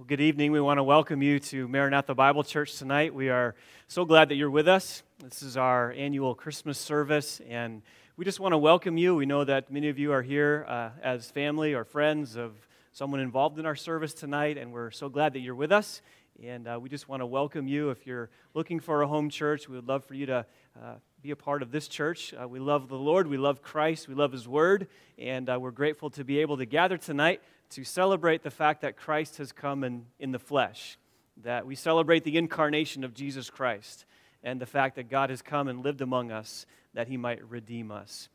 Well, good evening. We want to welcome you to Maranatha Bible Church tonight. We are so glad that you're with us. This is our annual Christmas service, and we just want to welcome you. We know that many of you are here uh, as family or friends of someone involved in our service tonight, and we're so glad that you're with us. And uh, we just want to welcome you. If you're looking for a home church, we would love for you to uh, be a part of this church. Uh, we love the Lord, we love Christ, we love His Word, and uh, we're grateful to be able to gather tonight to celebrate the fact that Christ has come in, in the flesh, that we celebrate the incarnation of Jesus Christ, and the fact that God has come and lived among us that he might redeem us.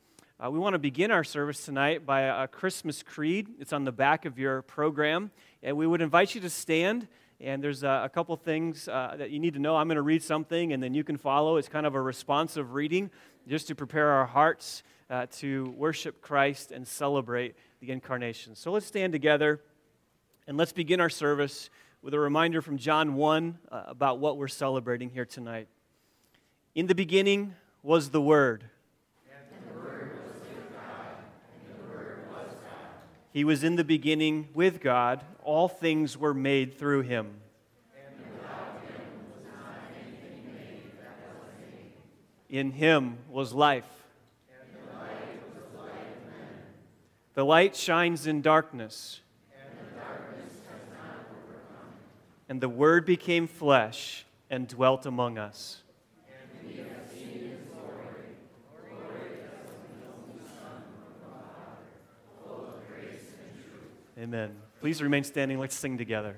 Uh, we want to begin our service tonight by a, Christmas creed. It's on the back of your program, and we would invite you to stand. And there's a, a couple things uh, that you need to know. I'm going to read something, and then you can follow. It's kind of a responsive reading just to prepare our hearts uh, to worship Christ and celebrate the incarnation. So let's stand together and let's begin our service with a reminder from John 1 uh, about what we're celebrating here tonight. In the beginning was the Word. He was in the beginning with God. All things were made through him. In him was life The light shines in darkness. And the, darkness and the Word became flesh and dwelt among us. Amen. Please remain standing. Let's sing together.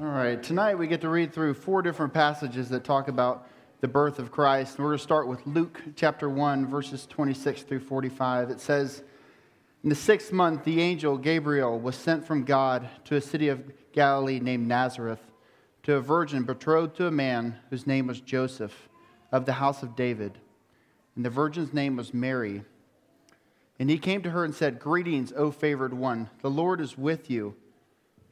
All right, tonight we get to read through four different passages that talk about the birth of Christ. We're going to start with Luke chapter 1, verses 26 through 45. It says, In the sixth month, the angel Gabriel was sent from God to a city of Galilee named Nazareth to a virgin betrothed to a man whose name was Joseph of the house of David. And the virgin's name was Mary. And he came to her and said, Greetings, O favored one, the Lord is with you.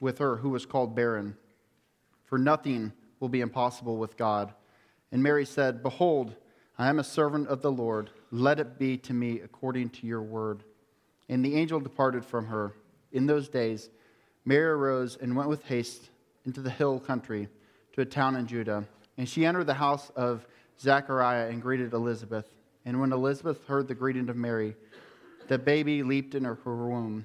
with her who was called barren. For nothing will be impossible with God. And Mary said, Behold, I am a servant of the Lord. Let it be to me according to your word. And the angel departed from her. In those days, Mary arose and went with haste into the hill country to a town in Judah. And she entered the house of Zechariah and greeted Elizabeth. And when Elizabeth heard the greeting of Mary, the baby leaped in her womb.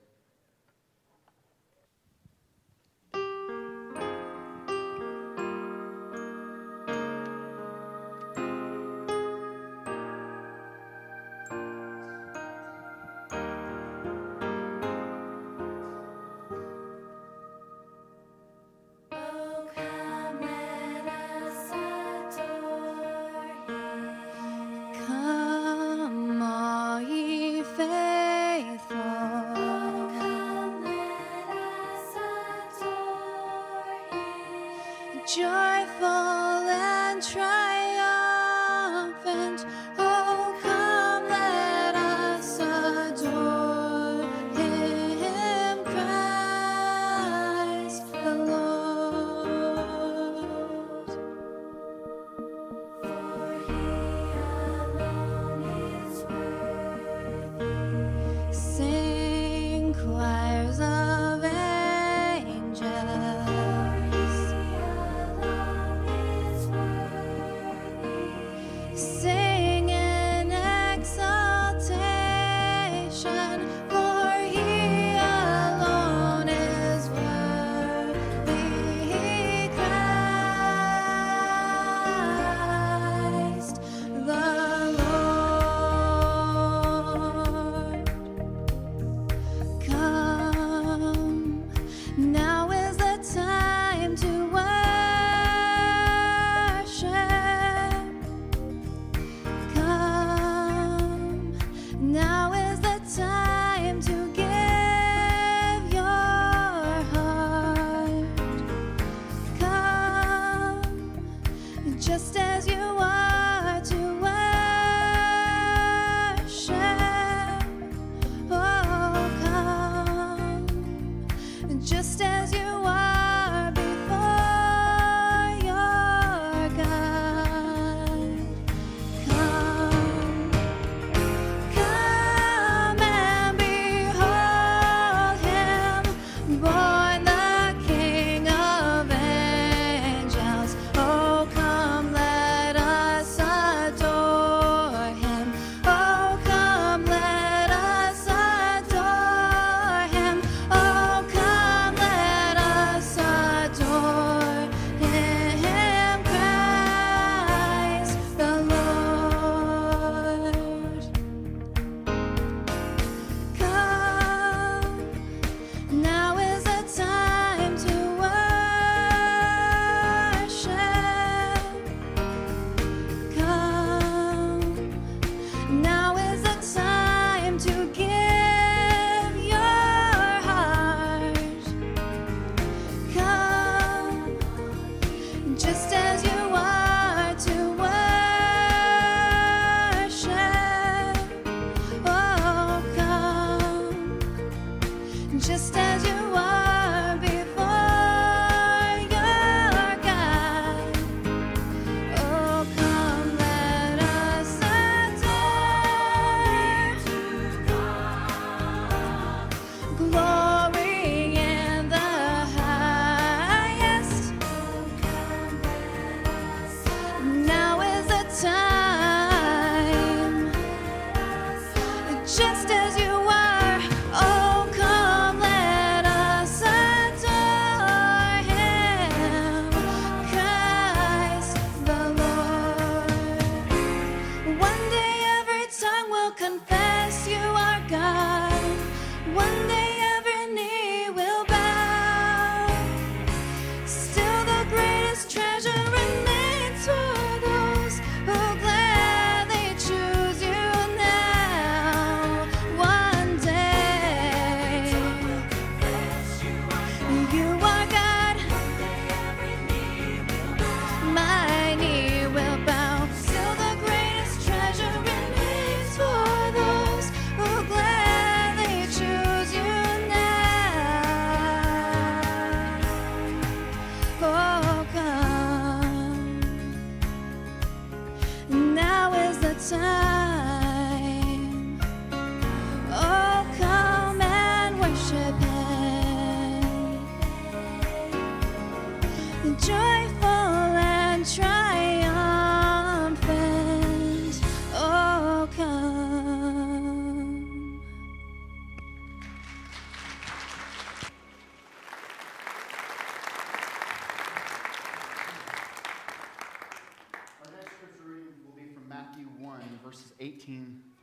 Just as you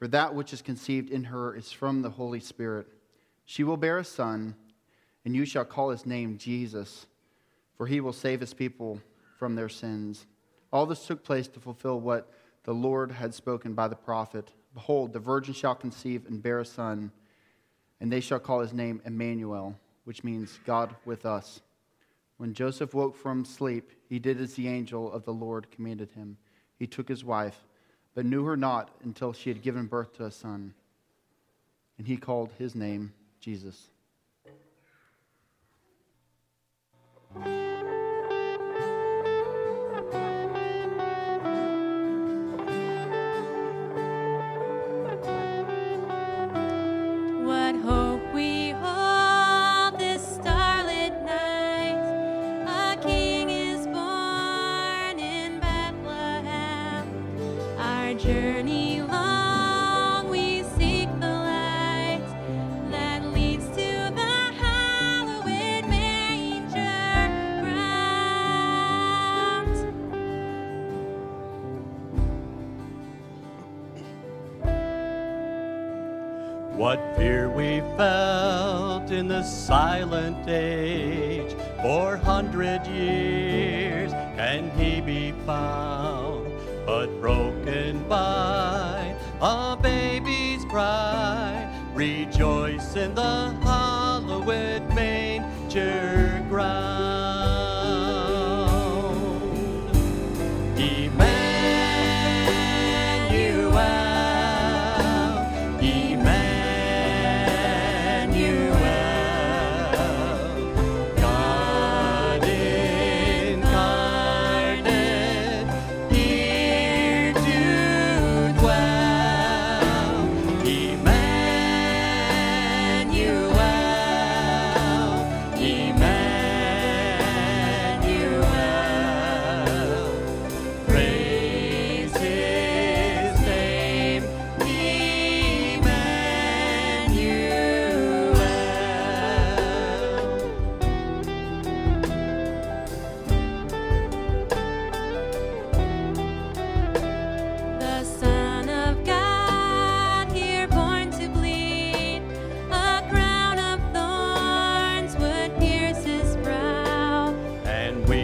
for that which is conceived in her is from the Holy Spirit. She will bear a son, and you shall call his name Jesus, for he will save his people from their sins. All this took place to fulfill what the Lord had spoken by the prophet Behold, the virgin shall conceive and bear a son, and they shall call his name Emmanuel, which means God with us. When Joseph woke from sleep, he did as the angel of the Lord commanded him. He took his wife, but knew her not until she had given birth to a son. And he called his name Jesus. Silent age, four hundred years can he be found, but broken by a baby's cry. Rejoice in the hallowed manger ground.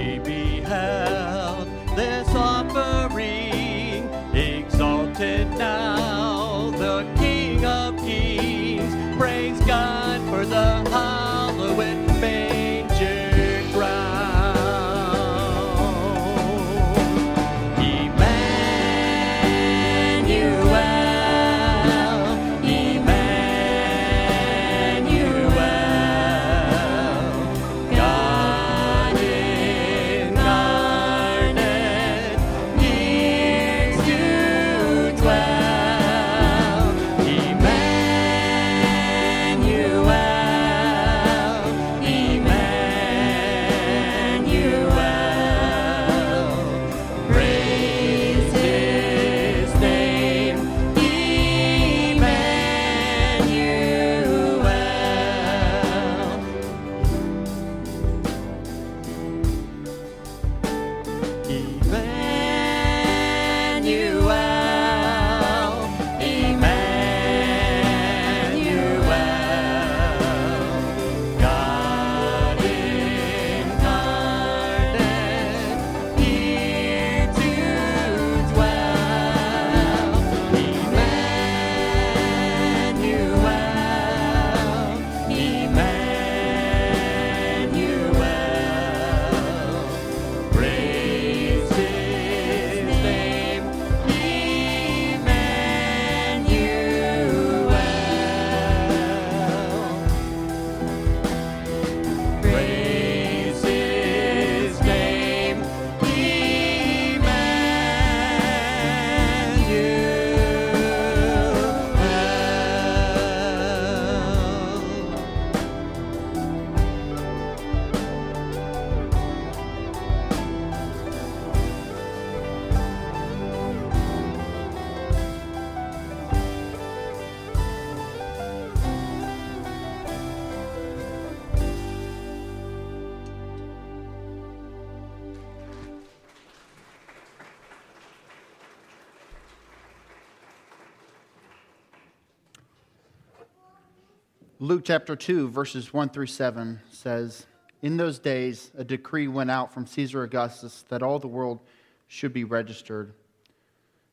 baby. Luke chapter 2, verses 1 through 7 says, In those days, a decree went out from Caesar Augustus that all the world should be registered.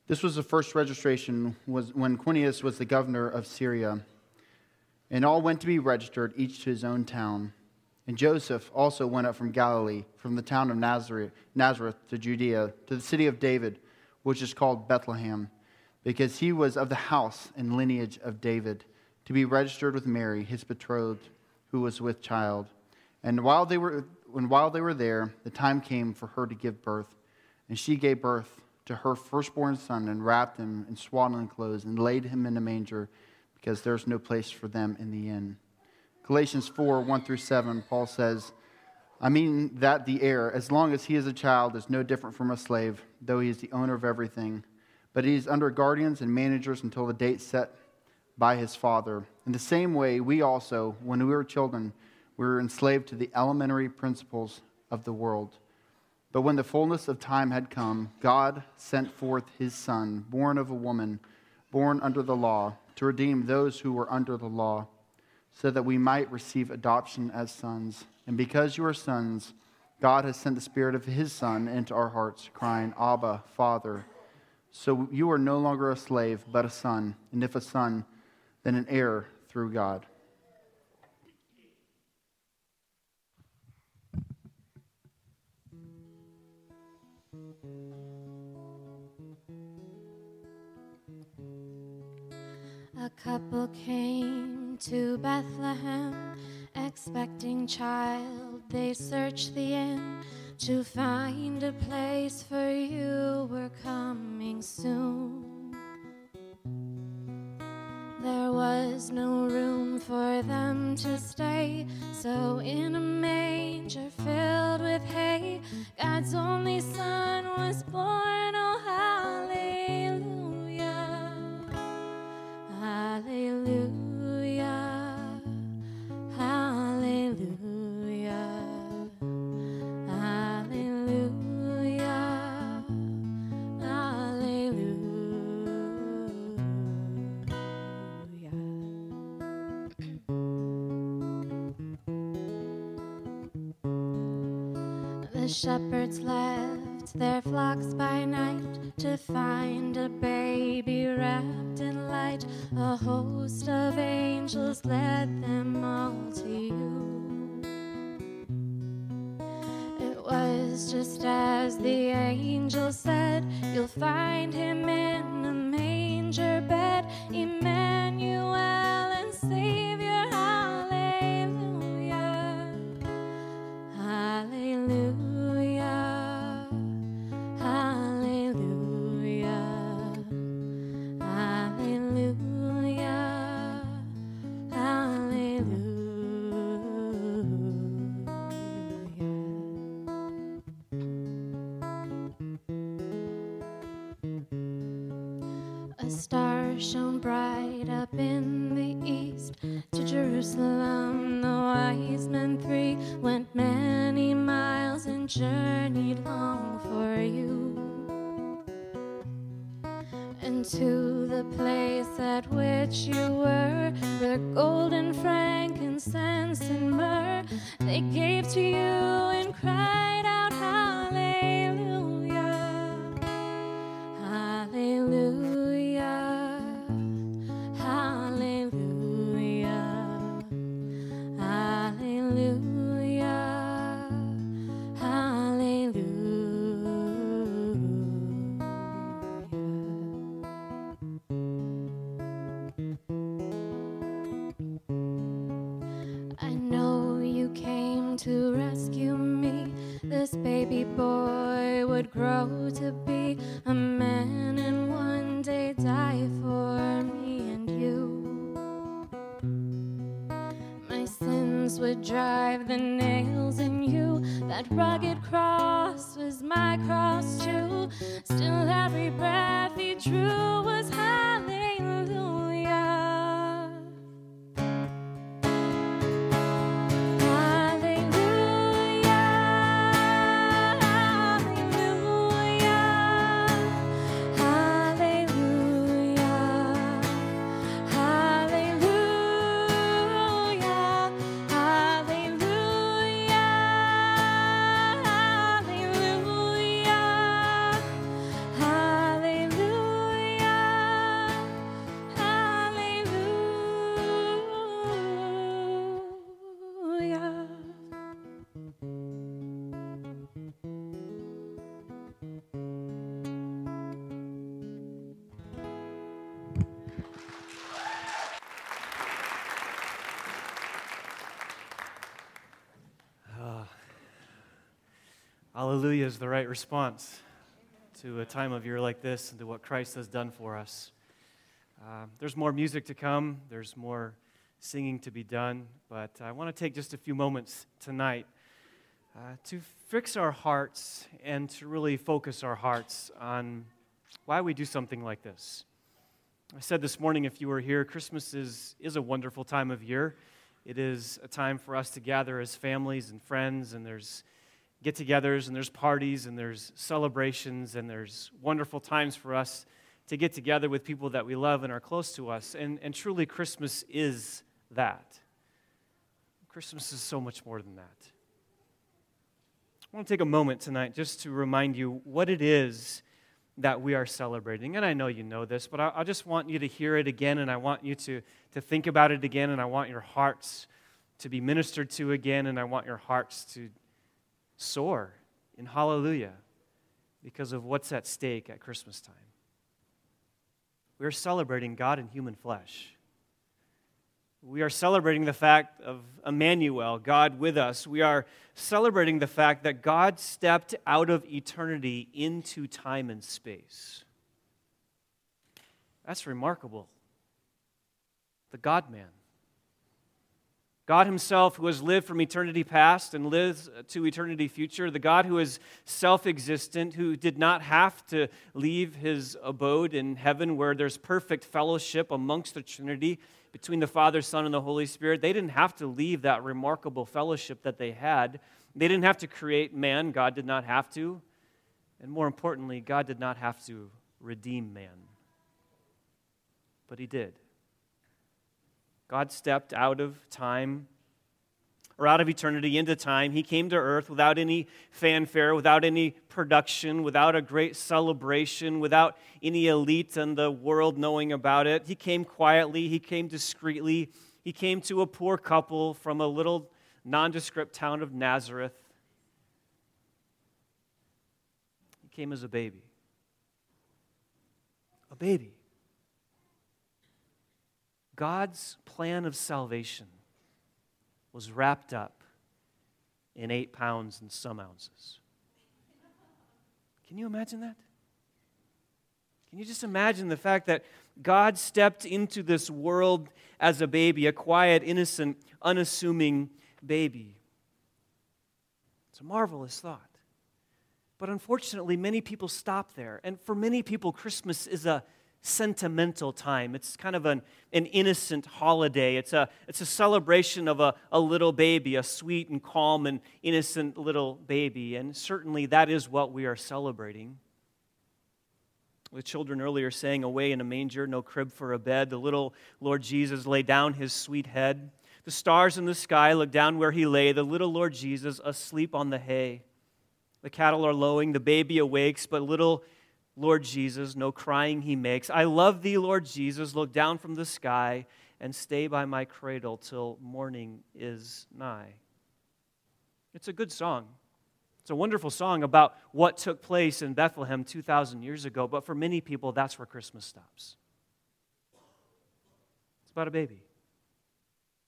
This was the first registration was when Quirinius was the governor of Syria. And all went to be registered, each to his own town. And Joseph also went up from Galilee, from the town of Nazareth, Nazareth to Judea, to the city of David, which is called Bethlehem, because he was of the house and lineage of David, to be registered with Mary, his betrothed, who was with child. And while they were, when while they were there, the time came for her to give birth. And she gave birth to her firstborn son, and wrapped him in swaddling clothes, and laid him in a manger, because there's no place for them in the inn. Galatians 4 1 through 7, Paul says, I mean that the heir, as long as he is a child, is no different from a slave, though he is the owner of everything. But he is under guardians and managers until the date set by his father. In the same way, we also, when we were children, we were enslaved to the elementary principles of the world. But when the fullness of time had come, God sent forth his Son, born of a woman, born under the law, to redeem those who were under the law, so that we might receive adoption as sons. And because you are sons, God has sent the Spirit of his Son into our hearts, crying, Abba, Father. So you are no longer a slave, but a son, and if a son, then an heir through God. A couple came to Bethlehem, expecting child. They searched the inn to find a place for you. We're coming soon. There was no room for them to stay, so in a shepherds left their flocks by night to find a baby grow Hallelujah is the right response to a time of year like this and to what Christ has done for us. Uh, there's more music to come, there's more singing to be done, but I want to take just a few moments tonight uh, to fix our hearts and to really focus our hearts on why we do something like this. I said this morning, if you were here, Christmas is, is a wonderful time of year. It is a time for us to gather as families and friends, and there's get togethers, and there's parties, and there's celebrations, and there's wonderful times for us to get together with people that we love and are close to us. And, and truly, Christmas is that. Christmas is so much more than that. I want to take a moment tonight just to remind you what it is that we are celebrating. And I know you know this, but I, I, just want you to hear it again, and I want you to, to think about it again, and I want your hearts to be ministered to again, and I want your hearts to soar in hallelujah because of what's at stake at Christmas time. We're celebrating God in human flesh. We are celebrating the fact of Emmanuel, God with us. We are celebrating the fact that God stepped out of eternity into time and space. That's remarkable. The God man. God Himself, who has lived from eternity past and lives to eternity future, the God who is self existent, who did not have to leave His abode in heaven where there's perfect fellowship amongst the Trinity between the Father, Son, and the Holy Spirit. They didn't have to leave that remarkable fellowship that they had. They didn't have to create man, God did not have to. And more importantly, God did not have to redeem man. But He did. God stepped out of time or out of eternity into time. He came to earth without any fanfare, without any production, without a great celebration, without any elite in the world knowing about it. He came quietly, he came discreetly. He came to a poor couple from a little nondescript town of Nazareth. He came as a baby. A baby. God's plan of salvation was wrapped up in eight pounds and some ounces. Can you imagine that? Can you just imagine the fact that God stepped into this world as a baby, a quiet, innocent, unassuming baby? It's a marvelous thought. But unfortunately, many people stop there. And for many people, Christmas is a sentimental time. It's kind of an, an innocent holiday. It's a, it's a celebration of a, a little baby, a sweet and calm and innocent little baby. And certainly that is what we are celebrating. The children earlier saying, Away in a manger, no crib for a bed. The little Lord Jesus lay down his sweet head. The stars in the sky look down where he lay. The little Lord Jesus asleep on the hay. The cattle are lowing, the baby awakes, but little Lord Jesus, no crying he makes. I love thee, Lord Jesus. Look down from the sky and stay by my cradle till morning is nigh. It's a good song. It's a wonderful song about what took place in Bethlehem 2,000 years ago, but for many people, that's where Christmas stops. It's about a baby,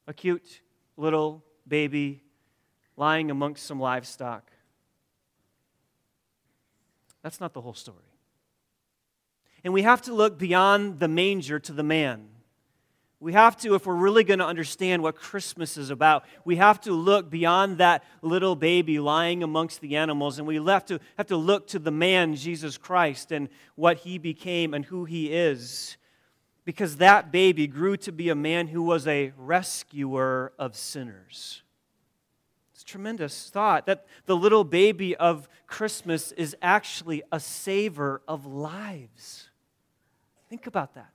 a cute little baby lying amongst some livestock. That's not the whole story. And we have to look beyond the manger to the man. We have to, if we're really going to understand what Christmas is about, we have to look beyond that little baby lying amongst the animals, and we have to, have to look to the man, Jesus Christ, and what he became and who he is. Because that baby grew to be a man who was a rescuer of sinners. It's a tremendous thought that the little baby of Christmas is actually a saver of lives. Think about that.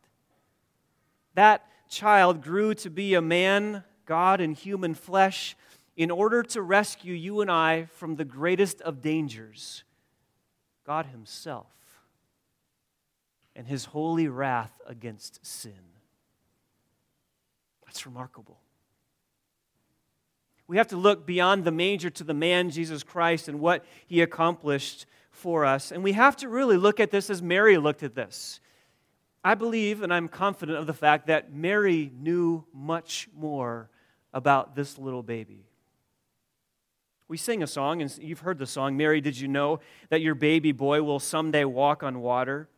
That child grew to be a man, God in human flesh, in order to rescue you and I from the greatest of dangers God Himself and His holy wrath against sin. That's remarkable. We have to look beyond the manger to the man, Jesus Christ, and what He accomplished for us. And we have to really look at this as Mary looked at this. I believe and I'm confident of the fact that Mary knew much more about this little baby. We sing a song, and you've heard the song Mary, did you know that your baby boy will someday walk on water?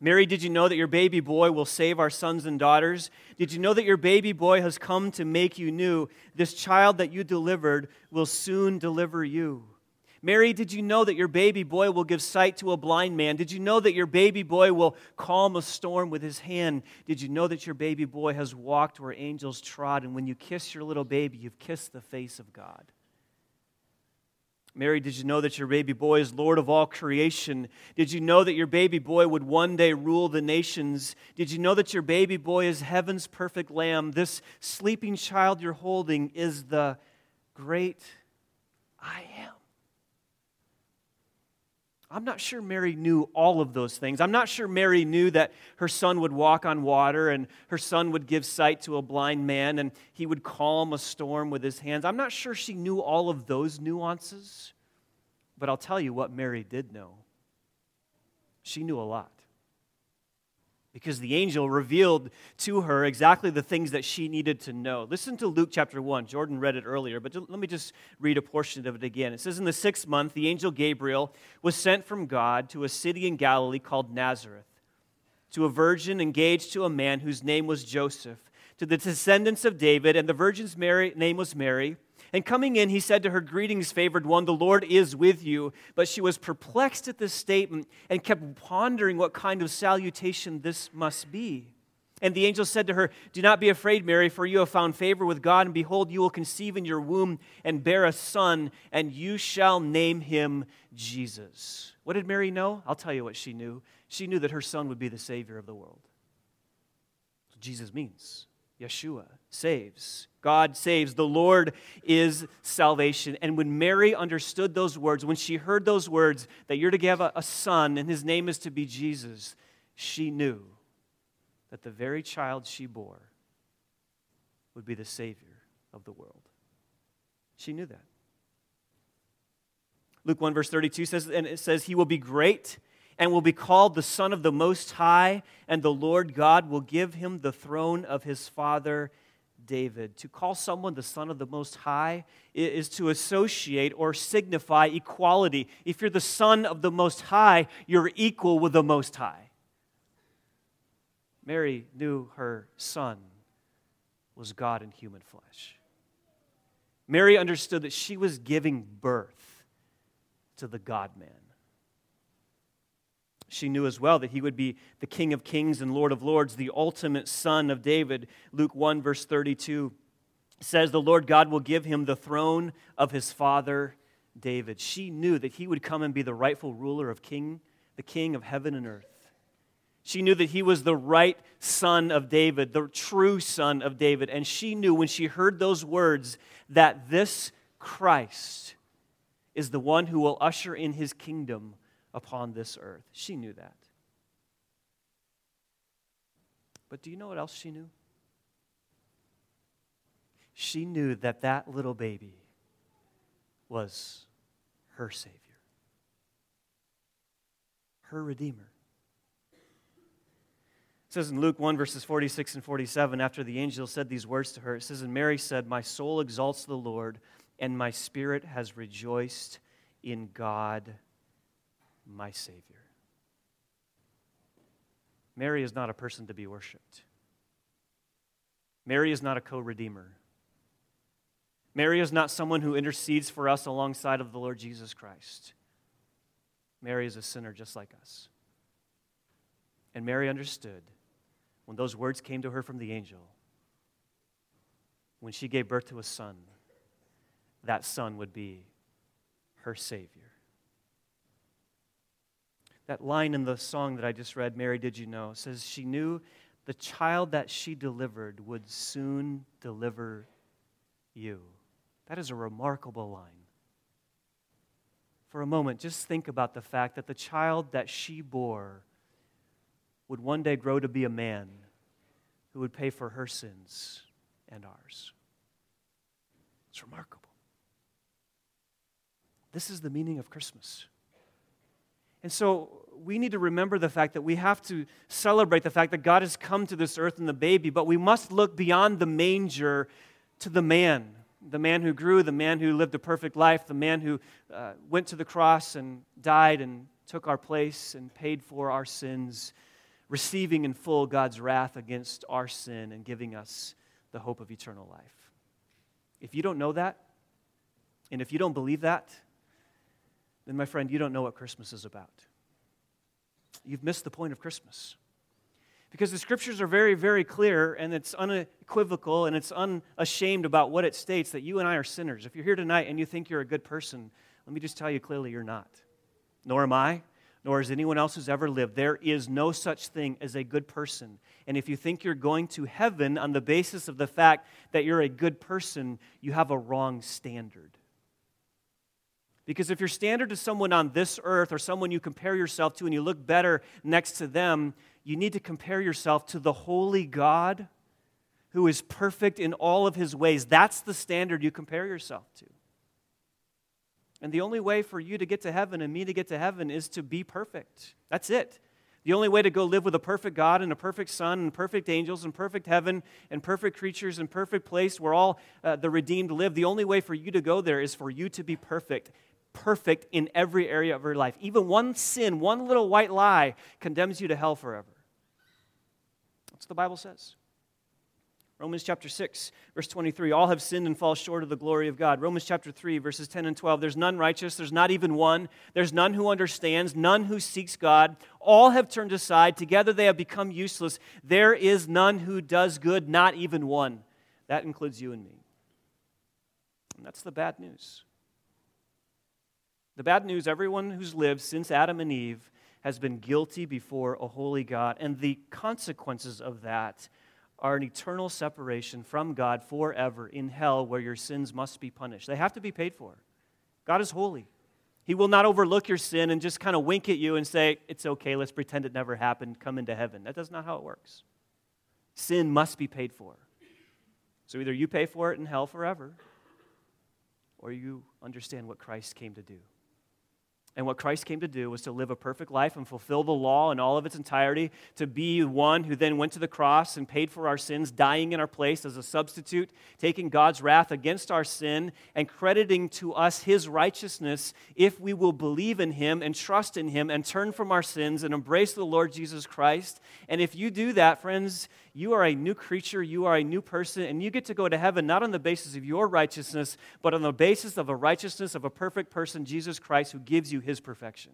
Mary, did you know that your baby boy will save our sons and daughters? Did you know that your baby boy has come to make you new? This child that you delivered will soon deliver you. Mary, did you know that your baby boy will give sight to a blind man? Did you know that your baby boy will calm a storm with his hand? Did you know that your baby boy has walked where angels trod? And when you kiss your little baby, you've kissed the face of God. Mary, did you know that your baby boy is Lord of all creation? Did you know that your baby boy would one day rule the nations? Did you know that your baby boy is heaven's perfect lamb? This sleeping child you're holding is the great I am. I'm not sure Mary knew all of those things. I'm not sure Mary knew that her son would walk on water and her son would give sight to a blind man and he would calm a storm with his hands. I'm not sure she knew all of those nuances, but I'll tell you what Mary did know. She knew a lot because the angel revealed to her exactly the things that she needed to know. Listen to Luke chapter 1. Jordan read it earlier, but let me just read a portion of it again. It says, In the sixth month, the angel Gabriel was sent from God to a city in Galilee called Nazareth, to a virgin engaged to a man whose name was Joseph, to the descendants of David, and the virgin's Mary, name was Mary. And coming in, he said to her, Greetings, favored one, the Lord is with you. But she was perplexed at this statement and kept pondering what kind of salutation this must be. And the angel said to her, Do not be afraid, Mary, for you have found favor with God, and behold, you will conceive in your womb and bear a son, and you shall name him Jesus. What did Mary know? I'll tell you what she knew. She knew that her son would be the Savior of the world. That's what Jesus means. Yeshua saves. God saves. The Lord is salvation. And when Mary understood those words, when she heard those words, that you're to have a, a son and his name is to be Jesus, she knew that the very child she bore would be the Savior of the world. She knew that. Luke 1, verse 32 says, and it says, He will be great and will be called the Son of the Most High, and the Lord God will give him the throne of his father David. To call someone the Son of the Most High is to associate or signify equality. If you're the Son of the Most High, you're equal with the Most High. Mary knew her Son was God in human flesh. Mary understood that she was giving birth to the God man. She knew as well that he would be the King of Kings and Lord of Lords, the ultimate son of David. Luke 1, verse 32 says, The Lord God will give him the throne of his father David. She knew that he would come and be the rightful ruler of King, the King of heaven and earth. She knew that he was the right son of David, the true son of David. And she knew when she heard those words that this Christ is the one who will usher in his kingdom upon this earth. She knew that. But do you know what else she knew? She knew that that little baby was her Savior, her Redeemer. It says in Luke 1, verses 46 and 47, after the angel said these words to her, it says, And Mary said, My soul exalts the Lord, and my spirit has rejoiced in God my Savior. Mary is not a person to be worshiped. Mary is not a co redeemer. Mary is not someone who intercedes for us alongside of the Lord Jesus Christ. Mary is a sinner just like us. And Mary understood when those words came to her from the angel, when she gave birth to a son, that son would be her Savior. That line in the song that I just read, Mary, did you know, says she knew the child that she delivered would soon deliver you. That is a remarkable line. For a moment, just think about the fact that the child that she bore would one day grow to be a man who would pay for her sins and ours. It's remarkable. This is the meaning of Christmas. And so we need to remember the fact that we have to celebrate the fact that God has come to this earth in the baby, but we must look beyond the manger to the man. the man who grew, the man who lived a perfect life, the man who uh, went to the cross and died and took our place and paid for our sins, receiving in full God's wrath against our sin and giving us the hope of eternal life. If you don't know that, and if you don't believe that, then, my friend, you don't know what Christmas is about. You've missed the point of Christmas. Because the scriptures are very, very clear and it's unequivocal and it's unashamed about what it states that you and I are sinners. If you're here tonight and you think you're a good person, let me just tell you clearly you're not. Nor am I, nor is anyone else who's ever lived. There is no such thing as a good person. And if you think you're going to heaven on the basis of the fact that you're a good person, you have a wrong standard. Because if your standard is someone on this earth or someone you compare yourself to and you look better next to them, you need to compare yourself to the holy God who is perfect in all of his ways. That's the standard you compare yourself to. And the only way for you to get to heaven and me to get to heaven is to be perfect. That's it. The only way to go live with a perfect God and a perfect Son and perfect angels and perfect heaven and perfect creatures and perfect place where all uh, the redeemed live, the only way for you to go there is for you to be perfect perfect in every area of your life. Even one sin, one little white lie, condemns you to hell forever. That's what the Bible says. Romans chapter 6, verse 23 all have sinned and fall short of the glory of God. Romans chapter 3, verses 10 and 12 there's none righteous, there's not even one. There's none who understands, none who seeks God. All have turned aside, together they have become useless. There is none who does good, not even one. That includes you and me. And that's the bad news. The bad news everyone who's lived since Adam and Eve has been guilty before a holy God, and the consequences of that are an eternal separation from God forever in hell where your sins must be punished. They have to be paid for. God is holy. He will not overlook your sin and just kind of wink at you and say, It's okay, let's pretend it never happened, come into heaven. That is not how it works. Sin must be paid for. So either you pay for it in hell forever, or you understand what Christ came to do. And what Christ came to do was to live a perfect life and fulfill the law in all of its entirety, to be one who then went to the cross and paid for our sins, dying in our place as a substitute, taking God's wrath against our sin and crediting to us his righteousness if we will believe in him and trust in him and turn from our sins and embrace the Lord Jesus Christ. And if you do that, friends, you are a new creature, you are a new person, and you get to go to heaven not on the basis of your righteousness, but on the basis of a righteousness of a perfect person, Jesus Christ, who gives you his perfection.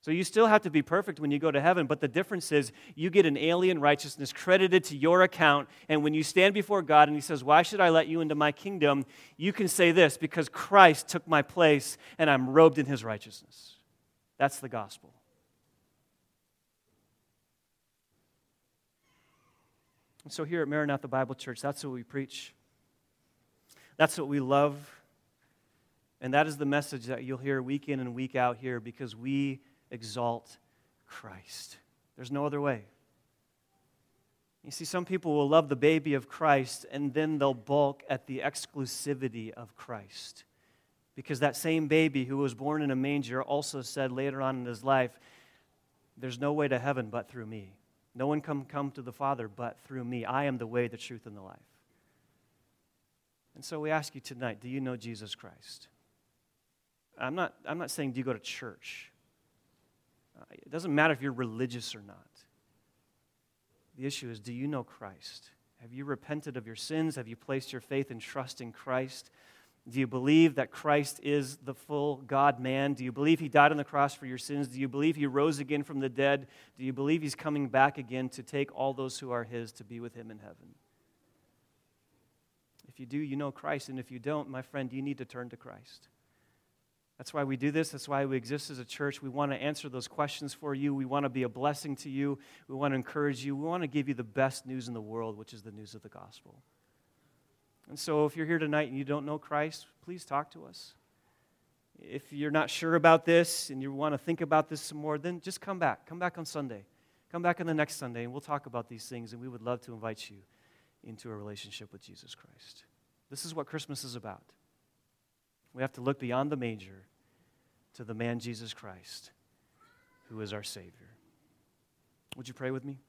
So you still have to be perfect when you go to heaven, but the difference is you get an alien righteousness credited to your account, and when you stand before God and He says, Why should I let you into my kingdom? you can say this because Christ took my place and I'm robed in His righteousness. That's the gospel. And so here at Maranatha Bible Church, that's what we preach. That's what we love. And that is the message that you'll hear week in and week out here because we exalt Christ. There's no other way. You see, some people will love the baby of Christ and then they'll balk at the exclusivity of Christ. Because that same baby who was born in a manger also said later on in his life, There's no way to heaven but through me. No one can come to the Father but through me. I am the way, the truth, and the life. And so we ask you tonight do you know Jesus Christ? I'm not, I'm not saying do you go to church. Uh, it doesn't matter if you're religious or not. The issue is do you know Christ? Have you repented of your sins? Have you placed your faith and trust in Christ? Do you believe that Christ is the full God man? Do you believe he died on the cross for your sins? Do you believe he rose again from the dead? Do you believe he's coming back again to take all those who are his to be with him in heaven? If you do, you know Christ. And if you don't, my friend, you need to turn to Christ. That's why we do this. That's why we exist as a church. We want to answer those questions for you. We want to be a blessing to you. We want to encourage you. We want to give you the best news in the world, which is the news of the gospel. And so, if you're here tonight and you don't know Christ, please talk to us. If you're not sure about this and you want to think about this some more, then just come back. Come back on Sunday. Come back on the next Sunday, and we'll talk about these things, and we would love to invite you into a relationship with Jesus Christ. This is what Christmas is about. We have to look beyond the manger to the man Jesus Christ, who is our Savior. Would you pray with me?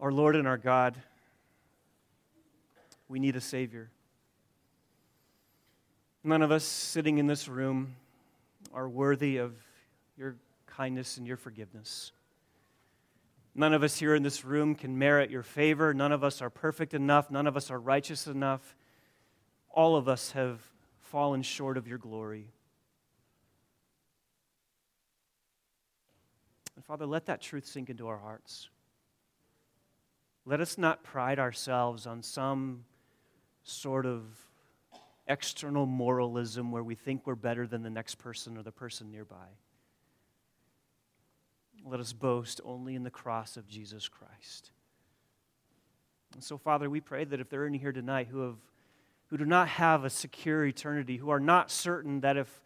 Our Lord and our God, we need a Savior. None of us sitting in this room are worthy of your kindness and your forgiveness. None of us here in this room can merit your favor. None of us are perfect enough. None of us are righteous enough. All of us have fallen short of your glory. And Father, let that truth sink into our hearts. Let us not pride ourselves on some sort of external moralism where we think we're better than the next person or the person nearby. Let us boast only in the cross of Jesus Christ. And so, Father, we pray that if there are any here tonight who, have, who do not have a secure eternity, who are not certain that if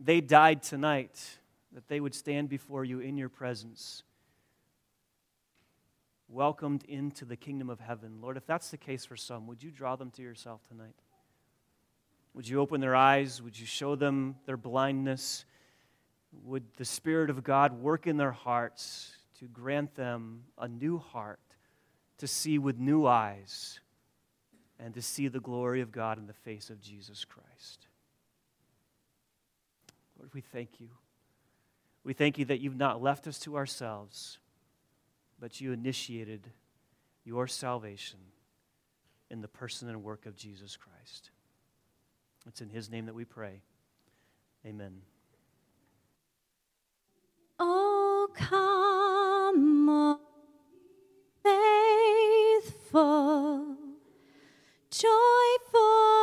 they died tonight, that they would stand before you in your presence, welcomed into the kingdom of heaven. Lord, if that's the case for some, would you draw them to yourself tonight? Would you open their eyes? Would you show them their blindness? Would the Spirit of God work in their hearts to grant them a new heart, to see with new eyes, and to see the glory of God in the face of Jesus Christ? Lord, we thank you. We thank you that you've not left us to ourselves, but you initiated your salvation in the person and work of Jesus Christ. It's in his name that we pray. Amen. Oh, come, all faithful, joyful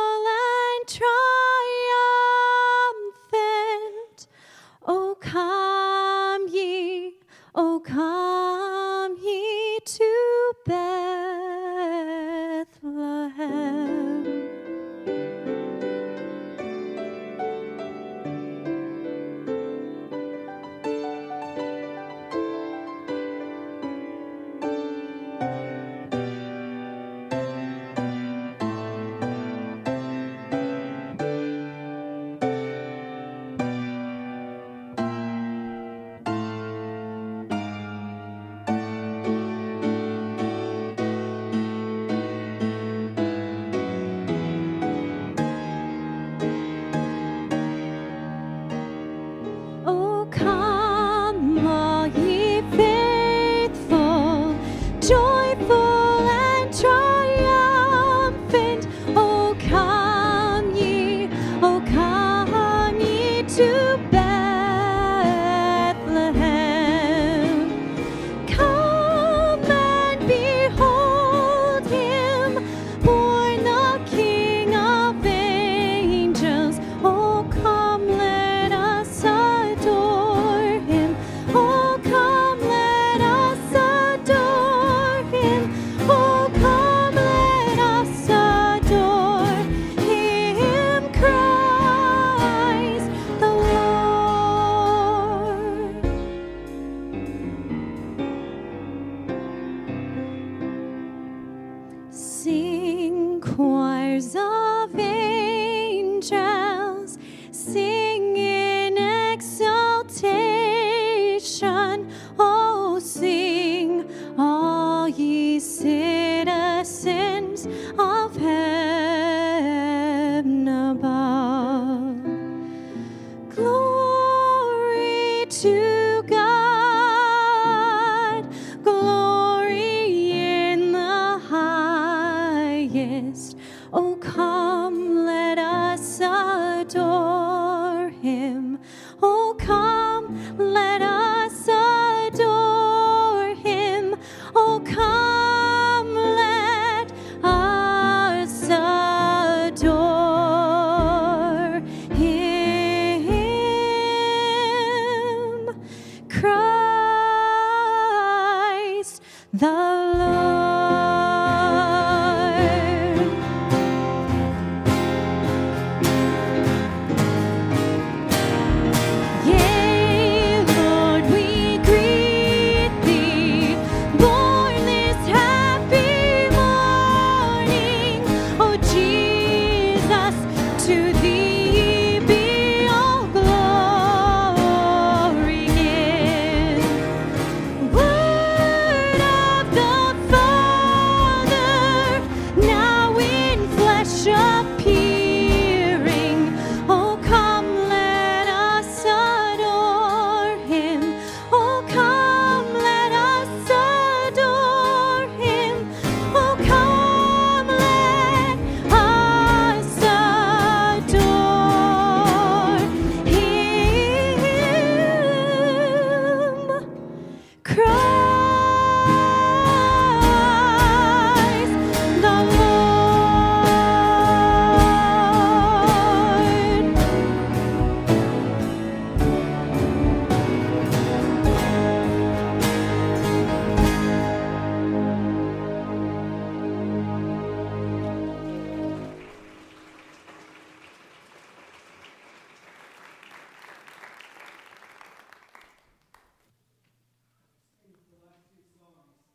to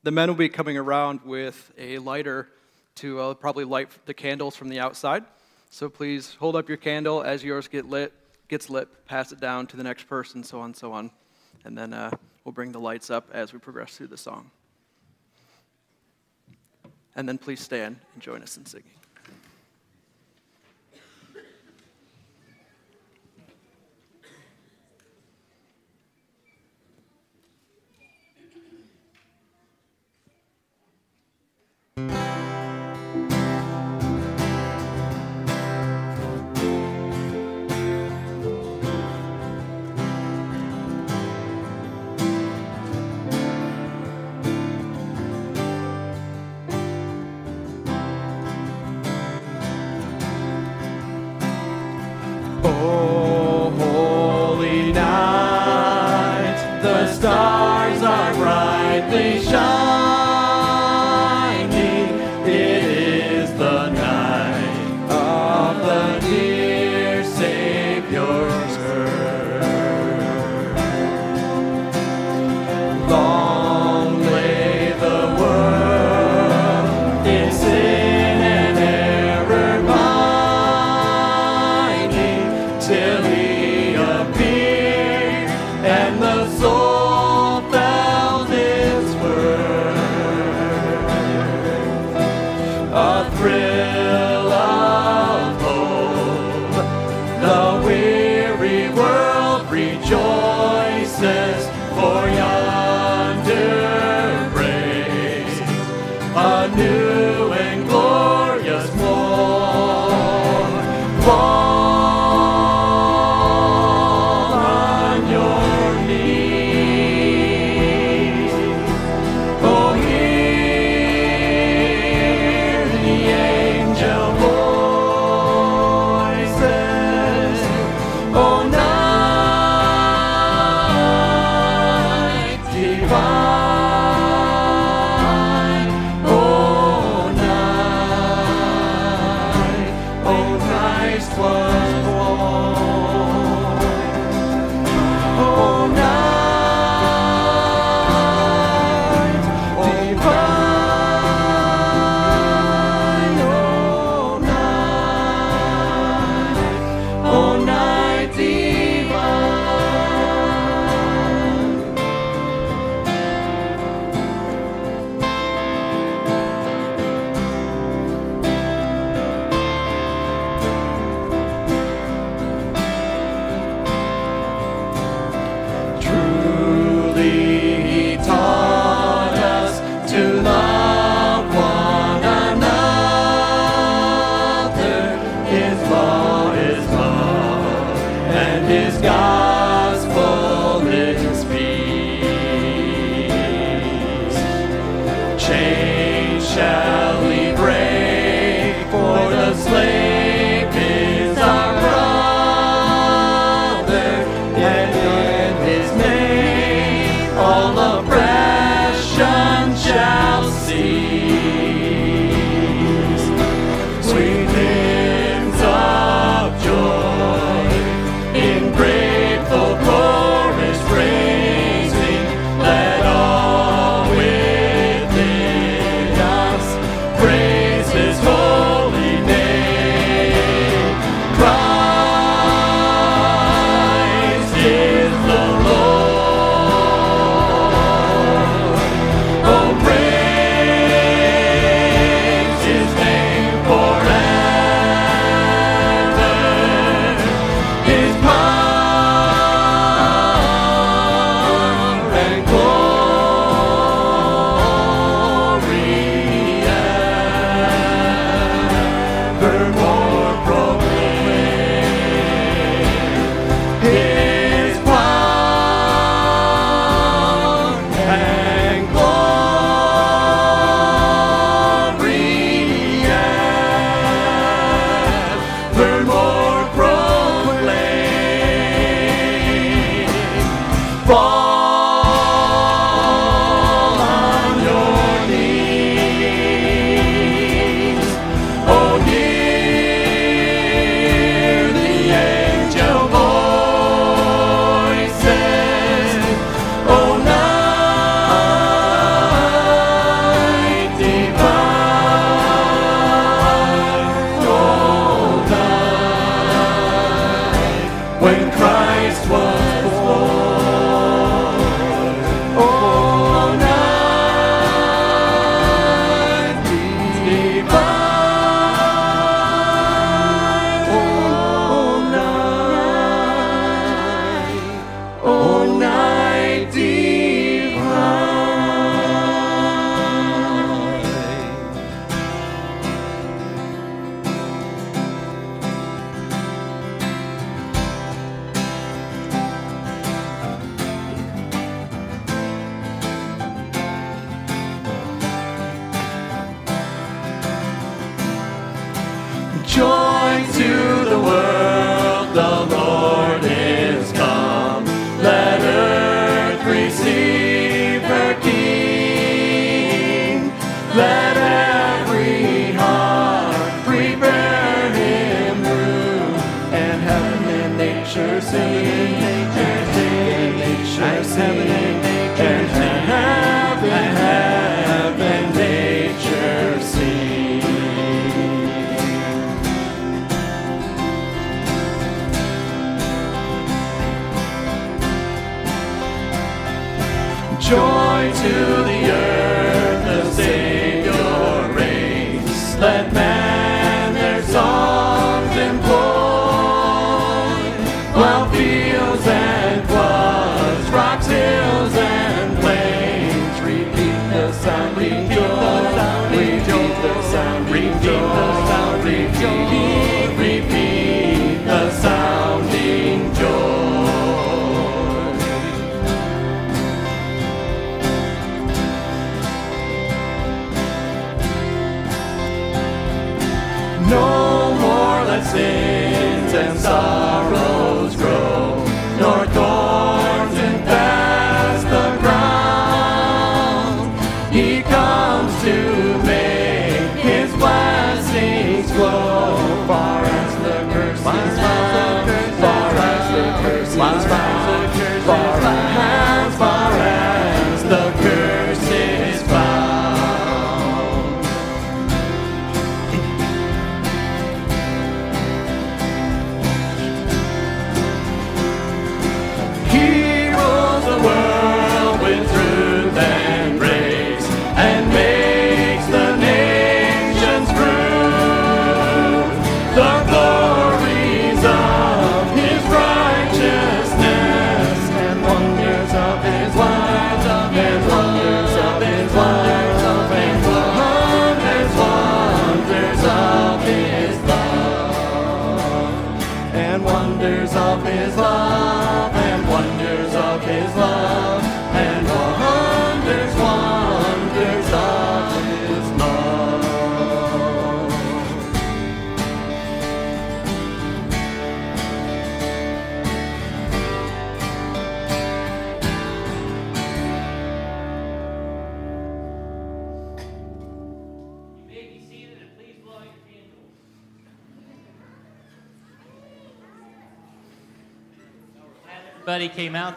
The men will be coming around with a lighter to uh, probably light the candles from the outside. So please hold up your candle as yours get lit, gets lit, pass it down to the next person, so on, so on. And then uh, we'll bring the lights up as we progress through the song. And then please stand and join us in singing.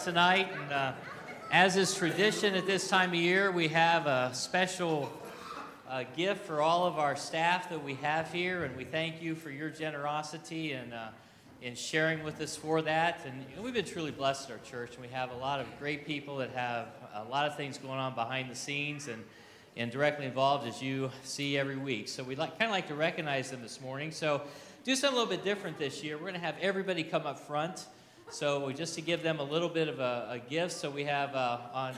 Tonight, and uh, as is tradition at this time of year, we have a special uh, gift for all of our staff that we have here, and we thank you for your generosity and uh, in sharing with us for that. And we've been truly blessed at our church, and we have a lot of great people that have a lot of things going on behind the scenes and and directly involved as you see every week. So we'd like, kind of like to recognize them this morning. So do something a little bit different this year. We're going to have everybody come up front. So just to give them a little bit of a, a gift. So we have uh, on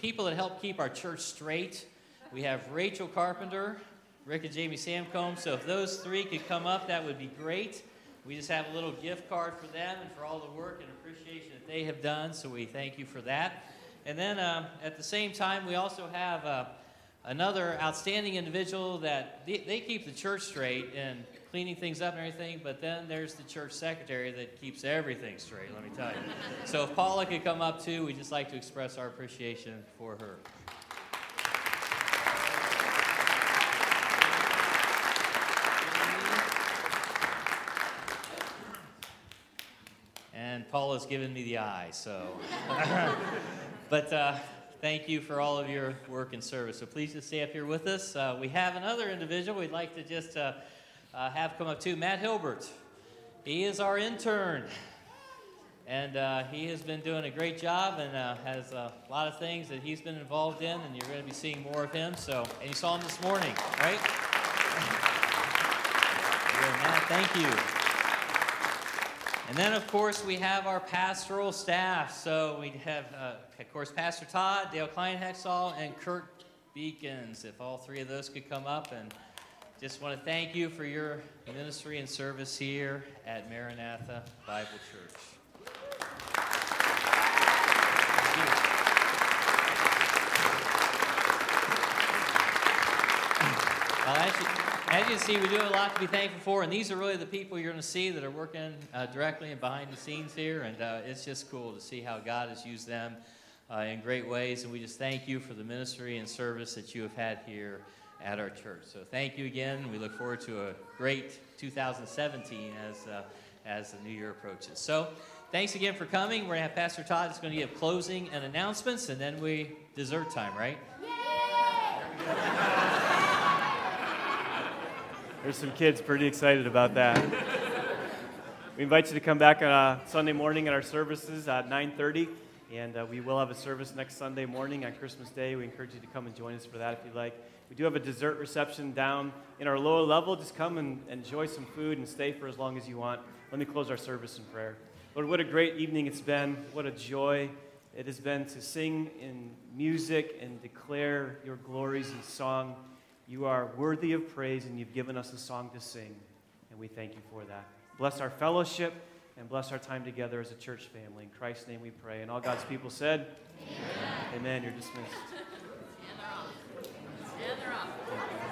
people that help keep our church straight. We have Rachel Carpenter, Rick and Jamie Samcombe. So if those three could come up, that would be great. We just have a little gift card for them and for all the work and appreciation that they have done. So we thank you for that. And then um, at the same time, we also have uh, another outstanding individual that they, they keep the church straight and cleaning things up and everything, but then there's the church secretary that keeps everything straight, let me tell you. so if Paula could come up too, we'd just like to express our appreciation for her. And Paula's given me the eye, so. but uh, thank you for all of your work and service. So please just stay up here with us. Uh, we have another individual we'd like to just uh, uh, have come up too, Matt Hilbert. He is our intern. And uh, he has been doing a great job and uh, has a lot of things that he's been involved in, and you're going to be seeing more of him. So, and you saw him this morning, right? Matt, thank you. And then, of course, we have our pastoral staff. So we have, uh, of course, Pastor Todd, Dale Kleinhexall, and Kurt Beacons. If all three of those could come up, and just want to thank you for your ministry and service here at Maranatha Bible Church. Well, as you, as you see, we do have a lot to be thankful for, and these are really the people you're going to see that are working uh, directly and behind the scenes here, and uh, it's just cool to see how God has used them uh, in great ways, and we just thank you for the ministry and service that you have had here at our church. So thank you again. We look forward to a great 2017 as, uh, as the new year approaches. So thanks again for coming. We're going to have Pastor Todd is going to give closing and announcements, and then we dessert time, right? There's some kids pretty excited about that. we invite you to come back on a Sunday morning at our services at 9:30. And uh, we will have a service next Sunday morning on Christmas Day. We encourage you to come and join us for that if you'd like. We do have a dessert reception down in our lower level. Just come and enjoy some food and stay for as long as you want. Let me close our service in prayer. Lord, what a great evening it's been. What a joy it has been to sing in music and declare your glories in song. You are worthy of praise, and you've given us a song to sing, and we thank you for that. Bless our fellowship and bless our time together as a church family. In Christ's name we pray. And all God's people said, Amen. Amen. You're dismissed. And they're off.